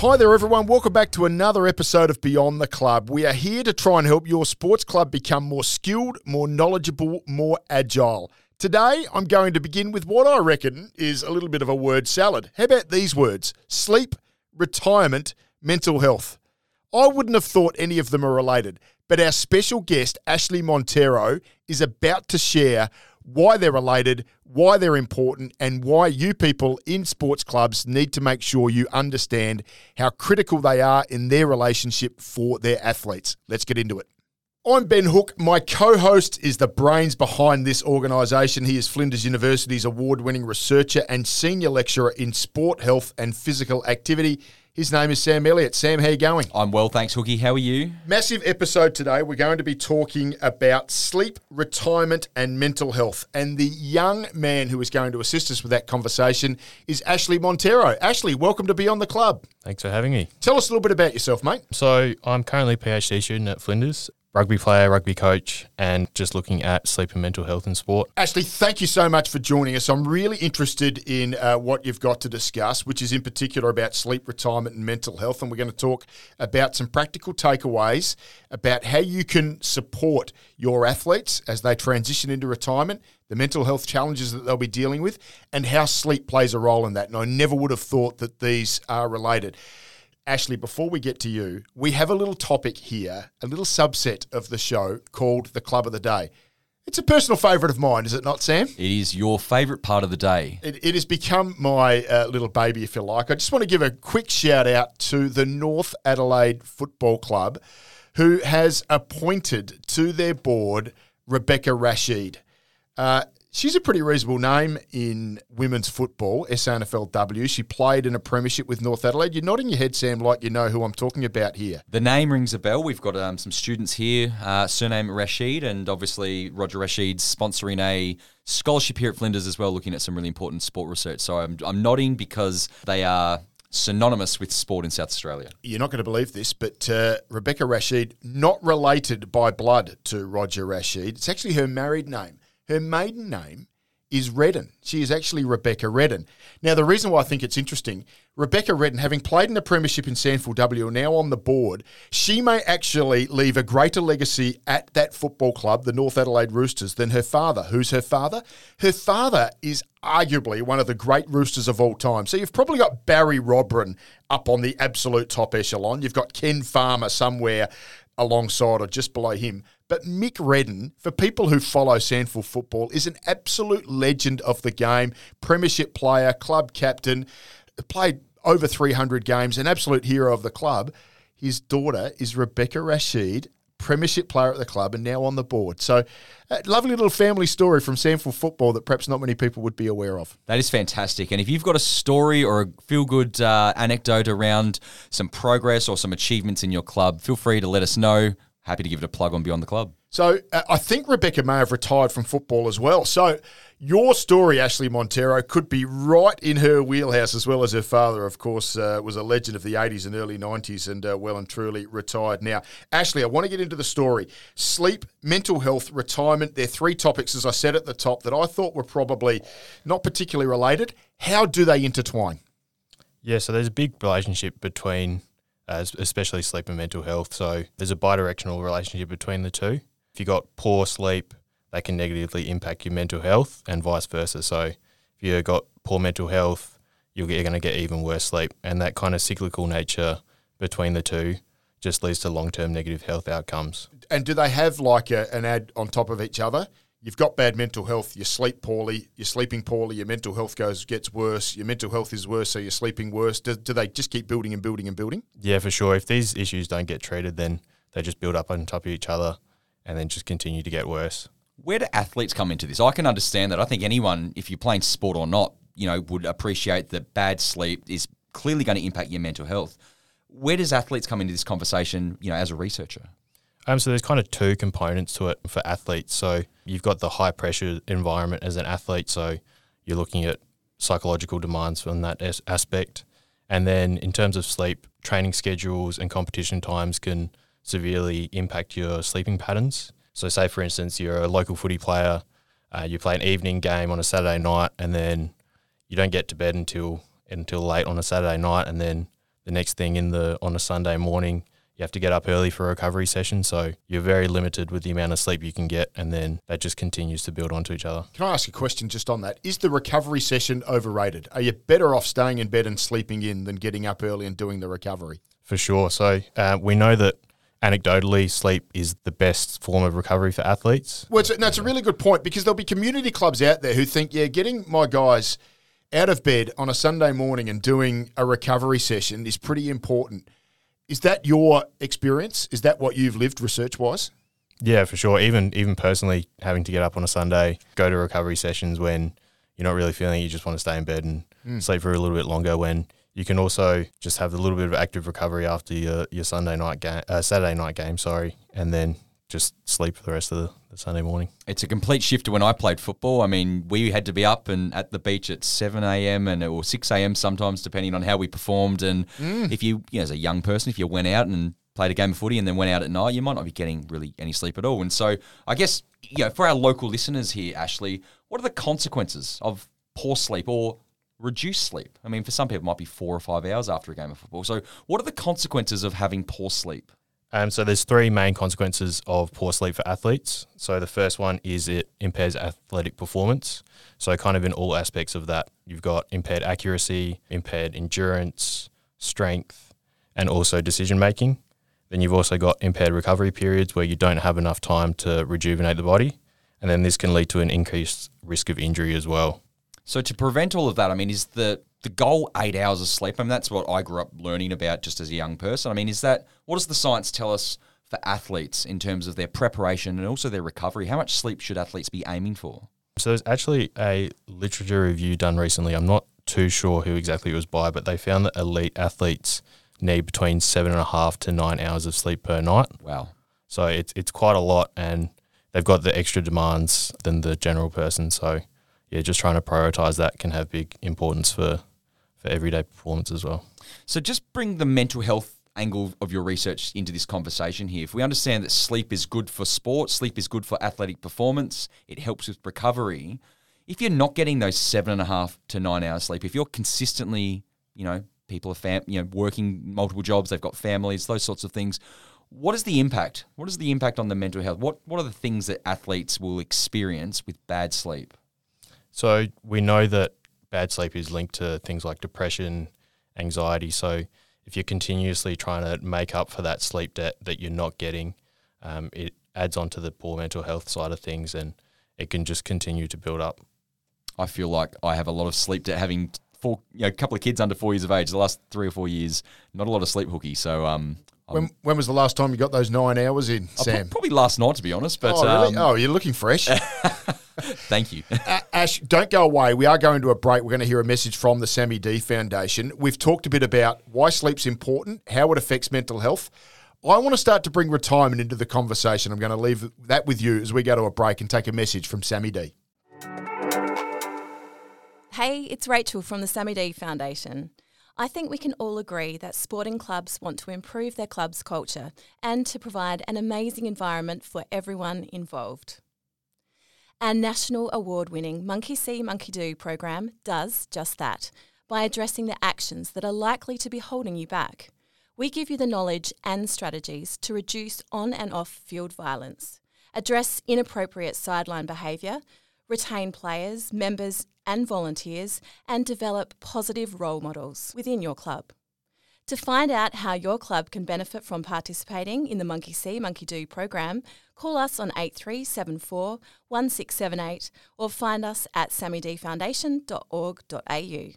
Hi there, everyone. Welcome back to another episode of Beyond the Club. We are here to try and help your sports club become more skilled, more knowledgeable, more agile. Today, I'm going to begin with what I reckon is a little bit of a word salad. How about these words sleep, retirement, mental health? I wouldn't have thought any of them are related, but our special guest, Ashley Montero, is about to share why they're related, why they're important, and why you people in sports clubs need to make sure you understand how critical they are in their relationship for their athletes. Let's get into it. I'm Ben Hook. My co host is the brains behind this organisation. He is Flinders University's award winning researcher and senior lecturer in sport, health, and physical activity. His name is Sam Elliott. Sam, how you going? I'm well, thanks, Hookie. How are you? Massive episode today. We're going to be talking about sleep, retirement, and mental health. And the young man who is going to assist us with that conversation is Ashley Montero. Ashley, welcome to Beyond the Club. Thanks for having me. Tell us a little bit about yourself, mate. So, I'm currently a PhD student at Flinders rugby player, rugby coach, and just looking at sleep and mental health in sport. Ashley, thank you so much for joining us. I'm really interested in uh, what you've got to discuss, which is in particular about sleep, retirement, and mental health. And we're going to talk about some practical takeaways about how you can support your athletes as they transition into retirement, the mental health challenges that they'll be dealing with, and how sleep plays a role in that. And I never would have thought that these are related. Ashley, before we get to you, we have a little topic here, a little subset of the show called the Club of the Day. It's a personal favourite of mine, is it not, Sam? It is your favourite part of the day. It, it has become my uh, little baby, if you like. I just want to give a quick shout out to the North Adelaide Football Club, who has appointed to their board Rebecca Rashid. Uh, She's a pretty reasonable name in women's football, SANFLW. She played in a premiership with North Adelaide. You're nodding your head, Sam, like you know who I'm talking about here. The name rings a bell. We've got um, some students here, uh, surname Rashid, and obviously Roger Rashid's sponsoring a scholarship here at Flinders as well, looking at some really important sport research. So I'm, I'm nodding because they are synonymous with sport in South Australia. You're not going to believe this, but uh, Rebecca Rashid, not related by blood to Roger Rashid, it's actually her married name. Her maiden name is Redden. She is actually Rebecca Redden. Now, the reason why I think it's interesting, Rebecca Redden, having played in the Premiership in SANFL W, now on the board, she may actually leave a greater legacy at that football club, the North Adelaide Roosters, than her father. Who's her father? Her father is arguably one of the great Roosters of all time. So you've probably got Barry Robran up on the absolute top echelon. You've got Ken Farmer somewhere alongside or just below him. But Mick Redden, for people who follow SANFL football, is an absolute legend of the game. Premiership player, club captain, played over 300 games, an absolute hero of the club. His daughter is Rebecca Rashid, premiership player at the club and now on the board. So, a lovely little family story from SANFL football that perhaps not many people would be aware of. That is fantastic. And if you've got a story or a feel good uh, anecdote around some progress or some achievements in your club, feel free to let us know happy to give it a plug on Beyond the Club. So uh, I think Rebecca may have retired from football as well. So your story, Ashley Montero, could be right in her wheelhouse as well as her father, of course, uh, was a legend of the 80s and early 90s and uh, well and truly retired now. Ashley, I want to get into the story. Sleep, mental health, retirement, they're three topics, as I said at the top, that I thought were probably not particularly related. How do they intertwine? Yeah, so there's a big relationship between uh, especially sleep and mental health. So there's a bidirectional relationship between the two. If you've got poor sleep, that can negatively impact your mental health, and vice versa. So if you've got poor mental health, you're going to get even worse sleep, and that kind of cyclical nature between the two just leads to long-term negative health outcomes. And do they have like a, an ad on top of each other? you've got bad mental health, you sleep poorly, you're sleeping poorly, your mental health goes gets worse, your mental health is worse, so you're sleeping worse. Do, do they just keep building and building and building? Yeah, for sure. If these issues don't get treated, then they just build up on top of each other and then just continue to get worse. Where do athletes come into this? I can understand that. I think anyone, if you're playing sport or not, you know, would appreciate that bad sleep is clearly going to impact your mental health. Where does athletes come into this conversation, you know, as a researcher? Um, so there's kind of two components to it for athletes. So you've got the high pressure environment as an athlete. So you're looking at psychological demands from that as- aspect. And then in terms of sleep, training schedules and competition times can severely impact your sleeping patterns. So say for instance you're a local footy player, uh, you play an evening game on a Saturday night, and then you don't get to bed until until late on a Saturday night, and then the next thing in the on a Sunday morning, you have to get up early for a recovery session. So you're very limited with the amount of sleep you can get, and then that just continues to build onto each other. Can I ask a question just on that? Is the recovery session overrated? Are you better off staying in bed and sleeping in than getting up early and doing the recovery? For sure. So uh, we know that anecdotally, sleep is the best form of recovery for athletes. Well, it's, no, it's a really good point because there'll be community clubs out there who think, yeah, getting my guys out of bed on a Sunday morning and doing a recovery session is pretty important. Is that your experience? Is that what you've lived research wise? Yeah, for sure. Even even personally, having to get up on a Sunday, go to recovery sessions when you're not really feeling it, you just want to stay in bed and Mm. sleep for a little bit longer. When you can also just have a little bit of active recovery after your, your Sunday night game, uh, Saturday night game, sorry, and then just sleep for the rest of the, the Sunday morning. It's a complete shift to when I played football. I mean, we had to be up and at the beach at 7 a.m. and or 6 a.m. sometimes, depending on how we performed. And if you, you know, as a young person, if you went out and played a game of footy and then went out at night, you might not be getting really any sleep at all. And so, I guess, you know, for our local listeners here, Ashley, what are the consequences of poor sleep or reduced sleep? I mean, for some people, it might be four or five hours after a game of football. So, what are the consequences of having poor sleep? Um, so there's three main consequences of poor sleep for athletes. So the first one is it impairs athletic performance. So kind of in all aspects of that, you've got impaired accuracy, impaired endurance, strength, and also decision making. Then you've also got impaired recovery periods where you don't have enough time to rejuvenate the body. And then this can lead to an increased risk of injury as well. So to prevent all of that, I mean, is the the goal eight hours of sleep? I mean, that's what I grew up learning about just as a young person. I mean, is that what does the science tell us for athletes in terms of their preparation and also their recovery? How much sleep should athletes be aiming for? So there's actually a literature review done recently. I'm not too sure who exactly it was by, but they found that elite athletes need between seven and a half to nine hours of sleep per night. Wow. So it's it's quite a lot, and they've got the extra demands than the general person. So yeah, just trying to prioritize that can have big importance for for everyday performance as well. So just bring the mental health angle of your research into this conversation here. If we understand that sleep is good for sport, sleep is good for athletic performance, it helps with recovery. If you're not getting those seven and a half to nine hours sleep, if you're consistently, you know, people are fam- you know working multiple jobs, they've got families, those sorts of things. What is the impact? What is the impact on the mental health? What What are the things that athletes will experience with bad sleep? So we know that bad sleep is linked to things like depression, anxiety. So if you're continuously trying to make up for that sleep debt that you're not getting, um, it adds on to the poor mental health side of things, and it can just continue to build up. I feel like I have a lot of sleep debt having four, you know, a couple of kids under four years of age. The last three or four years, not a lot of sleep hooky. So, um, I'm- When, when was the last time you got those nine hours in, I'll Sam? probably last night to be honest. But oh, really? um, oh, you're looking fresh. thank you. A- Ash, don't go away. We are going to a break. We're going to hear a message from the Sammy D Foundation. We've talked a bit about why sleep's important, how it affects mental health. I want to start to bring retirement into the conversation. I'm going to leave that with you as we go to a break and take a message from Sammy D. Hey, it's Rachel from the Sammy D Foundation. I think we can all agree that sporting clubs want to improve their club's culture and to provide an amazing environment for everyone involved. Our national award winning Monkey See, Monkey Do program does just that by addressing the actions that are likely to be holding you back. We give you the knowledge and strategies to reduce on and off field violence, address inappropriate sideline behaviour, retain players, members, and volunteers, and develop positive role models within your club. To find out how your club can benefit from participating in the Monkey See, Monkey Do program, call us on 8374 1678 or find us at sammydfoundation.org.au.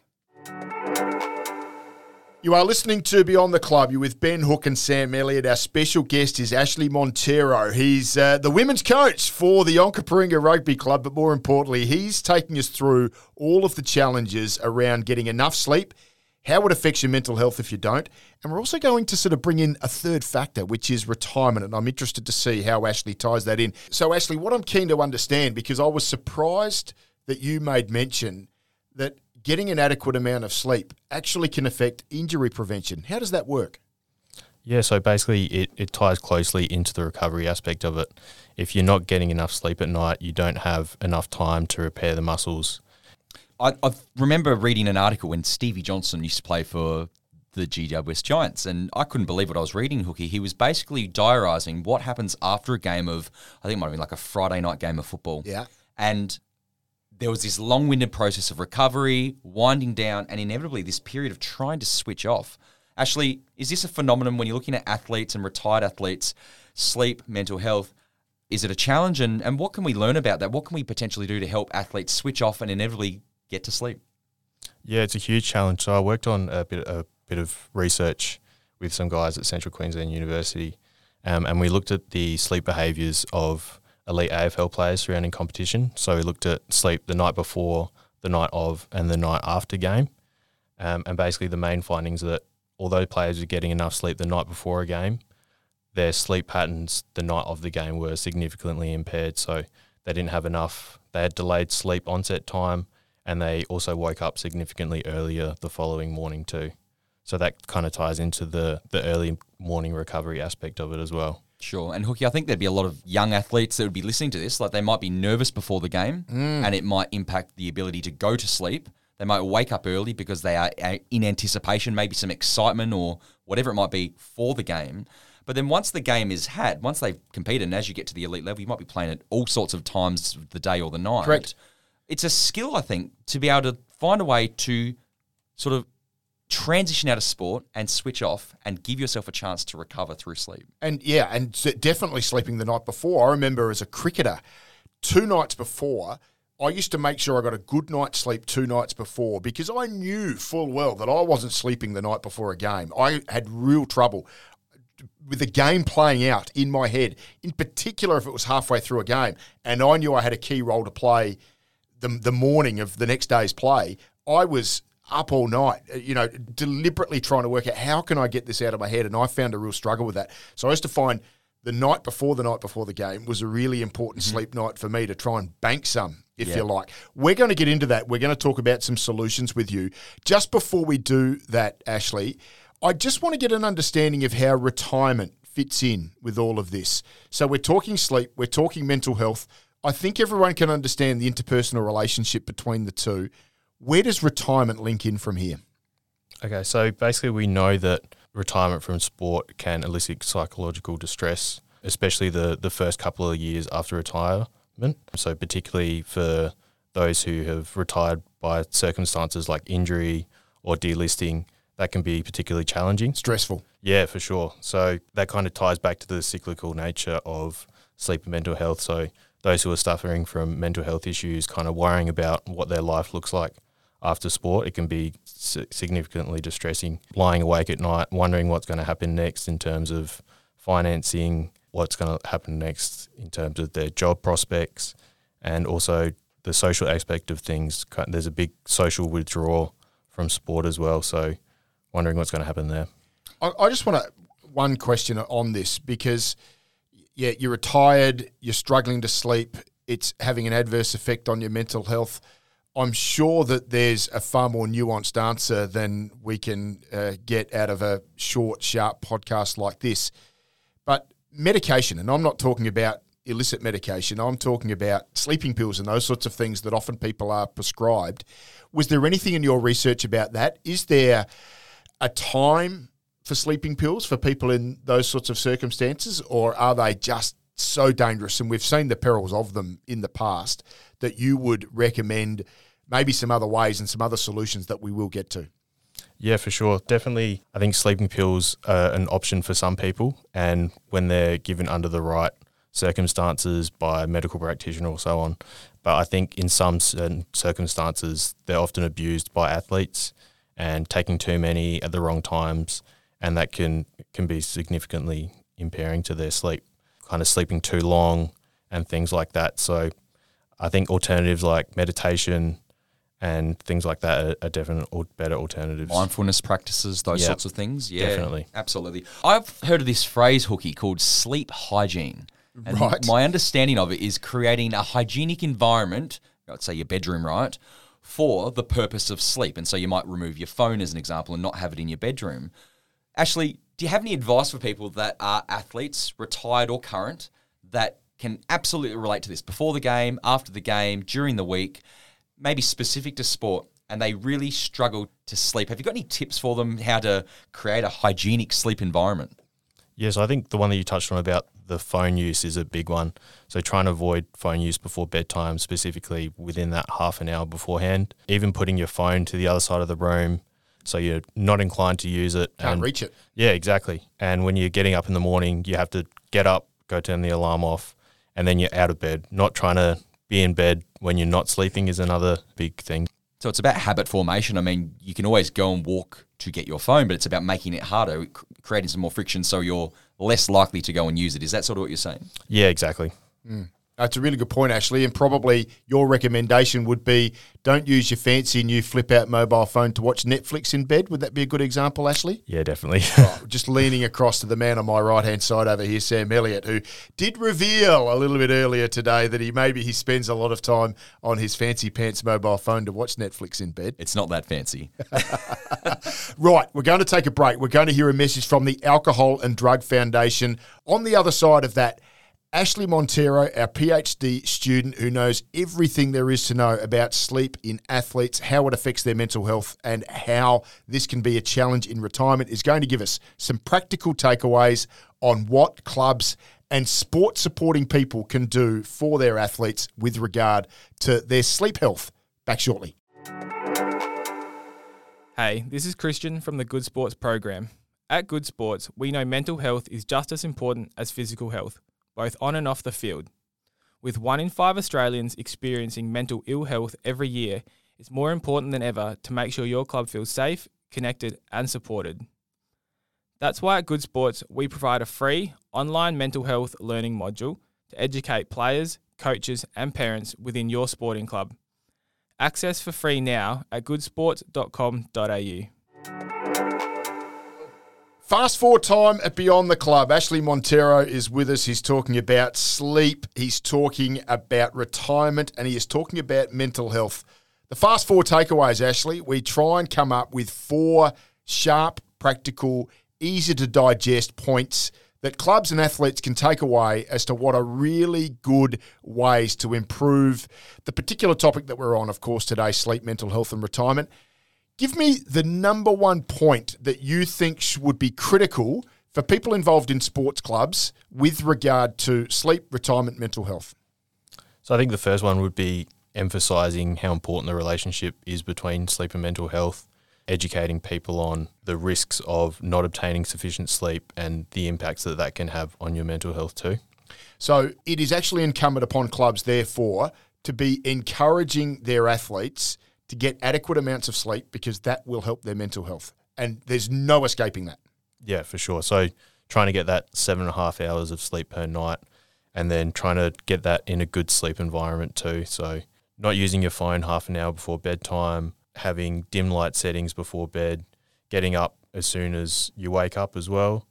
You are listening to Beyond the Club. You're with Ben Hook and Sam Elliott. Our special guest is Ashley Montero. He's uh, the women's coach for the Onkaparinga Rugby Club, but more importantly, he's taking us through all of the challenges around getting enough sleep, how it affects your mental health if you don't. And we're also going to sort of bring in a third factor, which is retirement. And I'm interested to see how Ashley ties that in. So, Ashley, what I'm keen to understand, because I was surprised that you made mention that getting an adequate amount of sleep actually can affect injury prevention. How does that work? Yeah, so basically it, it ties closely into the recovery aspect of it. If you're not getting enough sleep at night, you don't have enough time to repair the muscles. I, I remember reading an article when Stevie Johnson used to play for the GWS Giants. And I couldn't believe what I was reading, Hookie. He was basically diarising what happens after a game of, I think it might have been like a Friday night game of football. Yeah. And there was this long winded process of recovery, winding down, and inevitably this period of trying to switch off. Ashley, is this a phenomenon when you're looking at athletes and retired athletes, sleep, mental health? Is it a challenge? And, and what can we learn about that? What can we potentially do to help athletes switch off and inevitably get to sleep? Yeah, it's a huge challenge. So I worked on a bit a bit of research with some guys at Central Queensland University, um, and we looked at the sleep behaviours of elite AFL players surrounding competition. So we looked at sleep the night before, the night of, and the night after game. Um, and basically, the main findings are that although players were getting enough sleep the night before a game, their sleep patterns the night of the game were significantly impaired. So they didn't have enough. They had delayed sleep onset time, and they also woke up significantly earlier the following morning too. So that kind of ties into the the early morning recovery aspect of it as well. Sure. And Hookie, I think there'd be a lot of young athletes that would be listening to this. Like they might be nervous before the game and it might impact the ability to go to sleep. They might wake up early because they are uh, in anticipation, maybe some excitement or whatever it might be for the game. But then once the game is had, once they've competed, and as you get to the elite level, you might be playing at all sorts of times of the day or the night. Correct. It's a skill, I think, to be able to find a way to sort of transition out of sport and switch off and give yourself a chance to recover through sleep. And yeah, and definitely sleeping the night before. I remember as a cricketer, two nights before, I used to make sure I got a good night's sleep two nights before because I knew full well that I wasn't sleeping the night before a game. I had real trouble with the game playing out in my head, in particular if it was halfway through a game, and I knew I had a key role to play the, the morning of the next day's play, I was up all night, uh, you know, deliberately trying to work out how can I get this out of my head, and I found a real struggle with that. So I used to find the night before the night before the game was a really important sleep night for me to try and bank some, if you like. We're going to get into that. We're going to talk about some solutions with you. Just before we do that, Ashley, I just want to get an understanding of how retirement fits in with all of this. So we're talking sleep, we're talking mental health. I think everyone can understand the interpersonal relationship between the two. Where does retirement link in from here? Okay, so basically, we know that retirement from sport can elicit psychological distress, especially the, the first couple of years after retirement. So, particularly for those who have retired by circumstances like injury or delisting, that can be particularly challenging. Stressful. Yeah, for sure. So that kind of ties back to the cyclical nature of sleep and mental health. So those who are suffering from mental health issues, kind of worrying about what their life looks like after sport, it can be significantly distressing. Lying awake at night, wondering what's going to happen next in terms of financing, what's going to happen next in terms of their job prospects, and also the social aspect of things. There's a big social withdrawal from sport as well. So wondering what's going to happen there. I, just want to one question on this because yeah, you're retired, you're struggling to sleep, it's having an adverse effect on your mental health. I'm sure that there's a far more nuanced answer than we can uh, get out of a short, sharp podcast like this. But medication, and I'm not talking about illicit medication, I'm talking about sleeping pills and those sorts of things that often people are prescribed. Was there anything in your research about that? Is there a time for sleeping pills for people in those sorts of circumstances, or are they just so dangerous? And we've seen the perils of them in the past that you would recommend maybe some other ways and some other solutions that we will get to. Yeah, for sure. Definitely, I think sleeping pills are an option for some people, and when they're given under the right circumstances by a medical practitioner or so on. But I think in some certain circumstances, they're often abused by athletes and taking too many at the wrong times, and that can can be significantly impairing to their sleep. Kind of sleeping too long and things like that. So, I think alternatives like meditation and things like that are, are definite al- better alternatives. mindfulness practices, those Yeah, sorts of things. Yeah, definitely. absolutely. I've heard of this phrase, Hookie, called sleep hygiene. And Right. My understanding of it is creating a hygienic environment, let's say your bedroom, right, for the purpose of sleep. And so you might remove your phone as an example and not have it in your bedroom. Ashley, do you have any advice for people that are athletes, retired or current, that can absolutely relate to this before the game, after the game, during the week, maybe specific to sport, and they really struggle to sleep. Have you got any tips for them how to create a hygienic sleep environment? Yes, I think the one that you touched on about the phone use is a big one. So try and avoid phone use before bedtime, specifically within that half an hour beforehand. Even putting your phone to the other side of the room so you're not inclined to use it. Can't and- reach it. Yeah, exactly. And when you're getting up in the morning, you have to get up, go turn the alarm off, and then you're out of bed. Not trying to be in bed when you're not sleeping is another big thing. So it's about habit formation. I mean, you can always go and walk to get your phone, but it's about making it harder, creating some more friction so you're less likely to go and use it. Is that sort of what you're saying? Yeah, exactly. Mm. That's a really good point, Ashley. And probably your recommendation would be don't use your fancy new flip out mobile phone to watch Netflix in bed. Would that be a good example, Ashley? Yeah, definitely. Oh, just leaning across to the man on my right hand side over here, Sam Elliott, who did reveal a little bit earlier today that he maybe he spends a lot of time on his fancy pants mobile phone to watch Netflix in bed. It's not that fancy. Right, we're going to take a break. We're going to hear a message from the Alcohol and Drug Foundation. On the other side of that, Ashley Montero, our PhD student who knows everything there is to know about sleep in athletes, how it affects their mental health, and how this can be a challenge in retirement, is going to give us some practical takeaways on what clubs and sports supporting people can do for their athletes with regard to their sleep health. Back shortly. Hey, this is Christian from the Good Sports program. At Good Sports, we know mental health is just as important as physical health, both on and off the field. With one in five Australians experiencing mental ill health every year, it's more important than ever to make sure your club feels safe, connected, and supported. That's why at Good Sports, we provide a free online mental health learning module to educate players, coaches, and parents within your sporting club. Access for free now at goodsports.com.au. Fast Four time at Beyond the Club. Ashley Montero is with us. He's talking about sleep, he's talking about retirement, and he is talking about mental health. The fast four takeaways, Ashley, we try and come up with four sharp, practical, easy to digest points that clubs and athletes can take away as to what are really good ways to improve the particular topic that we're on, of course, today sleep, mental health, and retirement. Give me the number one point that you think would be critical for people involved in sports clubs with regard to sleep, retirement, mental health. So I think the first one would be emphasizing how important the relationship is between sleep and mental health, educating people on the risks of not obtaining sufficient sleep and the impacts that that can have on your mental health too. So it is actually incumbent upon clubs, therefore, to be encouraging their athletes to get adequate amounts of sleep because that will help their mental health. And there's no escaping that. Yeah, for sure. So trying to get that seven and a half hours of sleep per night and then trying to get that in a good sleep environment too. So not using your phone half an hour before bedtime, having dim light settings before bed, getting up as soon as you wake up as well,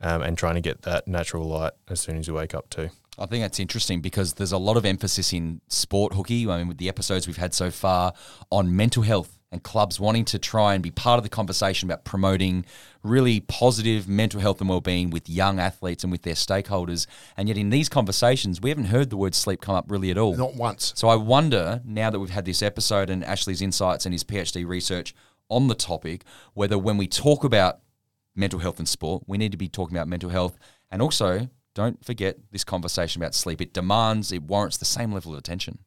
um, and trying to get that natural light as soon as you wake up too. I think that's interesting because there's a lot of emphasis in sport hooky. I mean, with the episodes we've had so far on mental health and clubs wanting to try and be part of the conversation about promoting really positive mental health and well-being with young athletes and with their stakeholders. And yet, in these conversations, we haven't heard the word sleep come up really at all. Not once. So I wonder now that we've had this episode and Ashley's insights and his PhD research on the topic, whether when we talk about mental health in sport, we need to be talking about mental health and also don't forget this conversation about sleep. It demands, it warrants the same level of attention.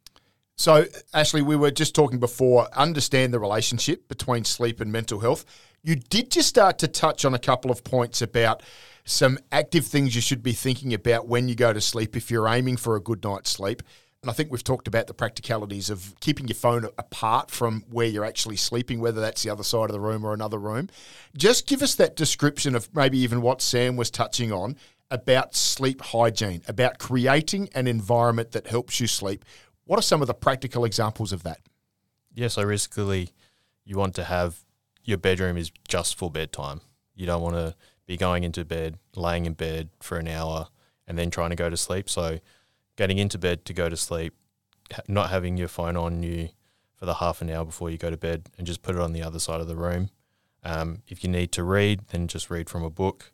So, Ashley, we were just talking before, understand the relationship between sleep and mental health. You did just start to touch on a couple of points about some active things you should be thinking about when you go to sleep if you're aiming for a good night's sleep. And I think we've talked about the practicalities of keeping your phone apart from where you're actually sleeping, whether that's the other side of the room or another room. Just give us that description of maybe even what Sam was touching on about sleep hygiene, about creating an environment that helps you sleep. What are some of the practical examples of that? Yeah, so basically, you want to have your bedroom is just for bedtime. You don't want to be going into bed, laying in bed for an hour, and then trying to go to sleep. So, getting into bed to go to sleep, not having your phone on you for the half an hour before you go to bed, and just put it on the other side of the room. Um, if you need to read, then just read from a book,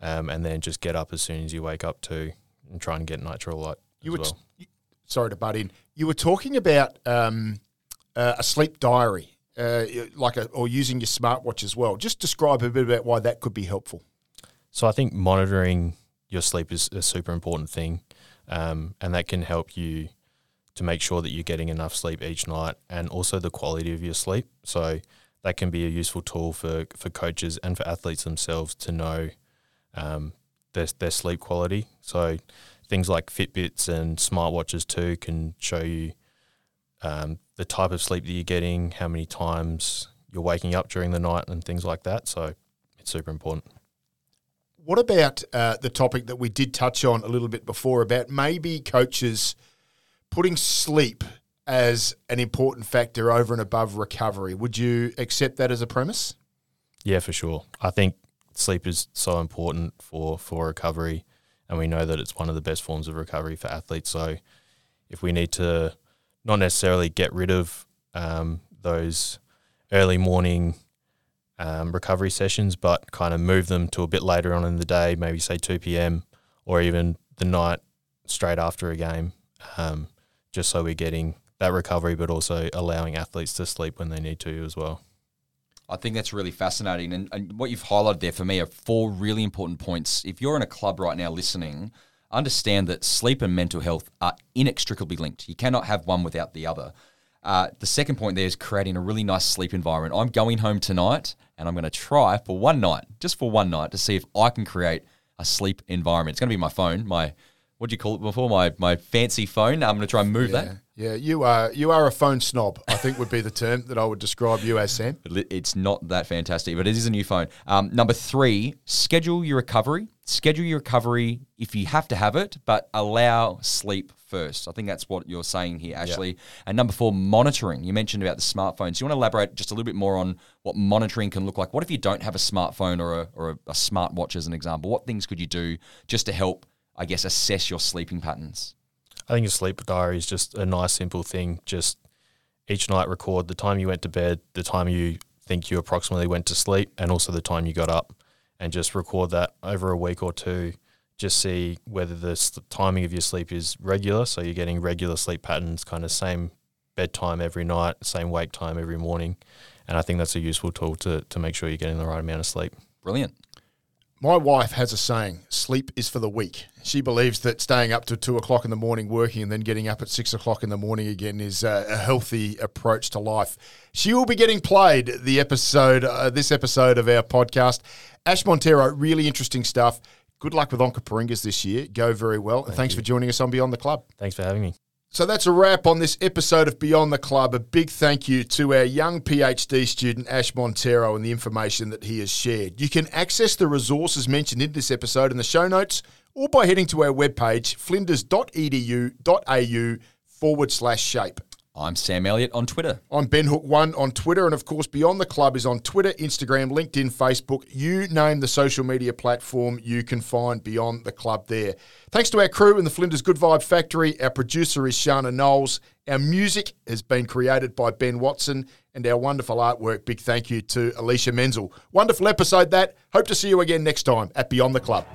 um, and then just get up as soon as you wake up to and try and get natural light You as were, well. you- sorry to butt in. You were talking about um, uh, a sleep diary uh, like a, or using your smartwatch as well. Just describe a bit about why that could be helpful. So I think monitoring your sleep is a super important thing, um, and that can help you to make sure that you're getting enough sleep each night, and also the quality of your sleep. So that can be a useful tool for for coaches and for athletes themselves to know um, their their sleep quality. So things like Fitbits and smartwatches too can show you um, the type of sleep that you're getting, how many times you're waking up during the night, and things like that. So it's super important. What about uh, the topic that we did touch on a little bit before about maybe coaches putting sleep as an important factor over and above recovery? Would you accept that as a premise? Yeah, for sure. I think sleep is so important for for recovery, and we know that it's one of the best forms of recovery for athletes. So, if we need to not necessarily get rid of um, those early morning um, recovery sessions, but kind of move them to a bit later on in the day, maybe say 2 p.m. or even the night straight after a game, um, just so we're getting that recovery, but also allowing athletes to sleep when they need to as well. I think that's really fascinating. And, and what you've highlighted there for me are four really important points. If you're in a club right now listening, understand that sleep and mental health are inextricably linked. You cannot have one without the other. Uh, the second point there is creating a really nice sleep environment. I'm going home tonight and I'm going to try for one night, just for one night, to see if I can create a sleep environment. It's going to be my phone, my what do you call it before? My my fancy phone. I'm going to try and move yeah. that. Yeah, you are you are a phone snob. I think would be the term that I would describe you as, Sam. It's not that fantastic, but it is a new phone. Um, number three, schedule your recovery. Schedule your recovery if you have to have it, but allow sleep first. I think that's what you're saying here, Ashley. And number four, monitoring. You mentioned about the smartphones. You want to elaborate just a little bit more on what monitoring can look like? What if you don't have a smartphone or a, or a, a smartwatch as an example? What things could you do just to help, I guess, assess your sleeping patterns? I think a sleep diary is just a nice, simple thing. Just each night record the time you went to bed, the time you think you approximately went to sleep, and also the time you got up, and just record that over a week or two. Just see whether the timing of your sleep is regular, so you're getting regular sleep patterns, kind of same bedtime every night, same wake time every morning, and I think that's a useful tool to to make sure you're getting the right amount of sleep. Brilliant. My wife has a saying: "Sleep is for the weak." She believes that staying up to two o'clock in the morning working and then getting up at six o'clock in the morning again is uh, a healthy approach to life. She will be getting played the episode, uh, this episode of our podcast. Ash Montero, really interesting stuff. Good luck with Onkaparingas this year. Go very well. and thanks you. for joining us on Beyond the Club. Thanks for having me. So that's a wrap on this episode of Beyond the Club. A big thank you to our young PhD student, Ash Montero, and the information that he has shared. You can access the resources mentioned in this episode in the show notes or by heading to our webpage, flinders.edu.au forward slash shape. I'm Sam Elliott on Twitter. I'm Ben Hook One on Twitter, and of course, Beyond the Club is on Twitter, Instagram, LinkedIn, Facebook. You name the social media platform, you can find Beyond the Club there. Thanks to our crew in the Flinders Good Vibe Factory. Our producer is Shana Knowles. Our music has been created by Ben Watson, and our wonderful artwork. Big thank you to Alicia Menzel. Wonderful episode that. Hope to see you again next time at Beyond the Club.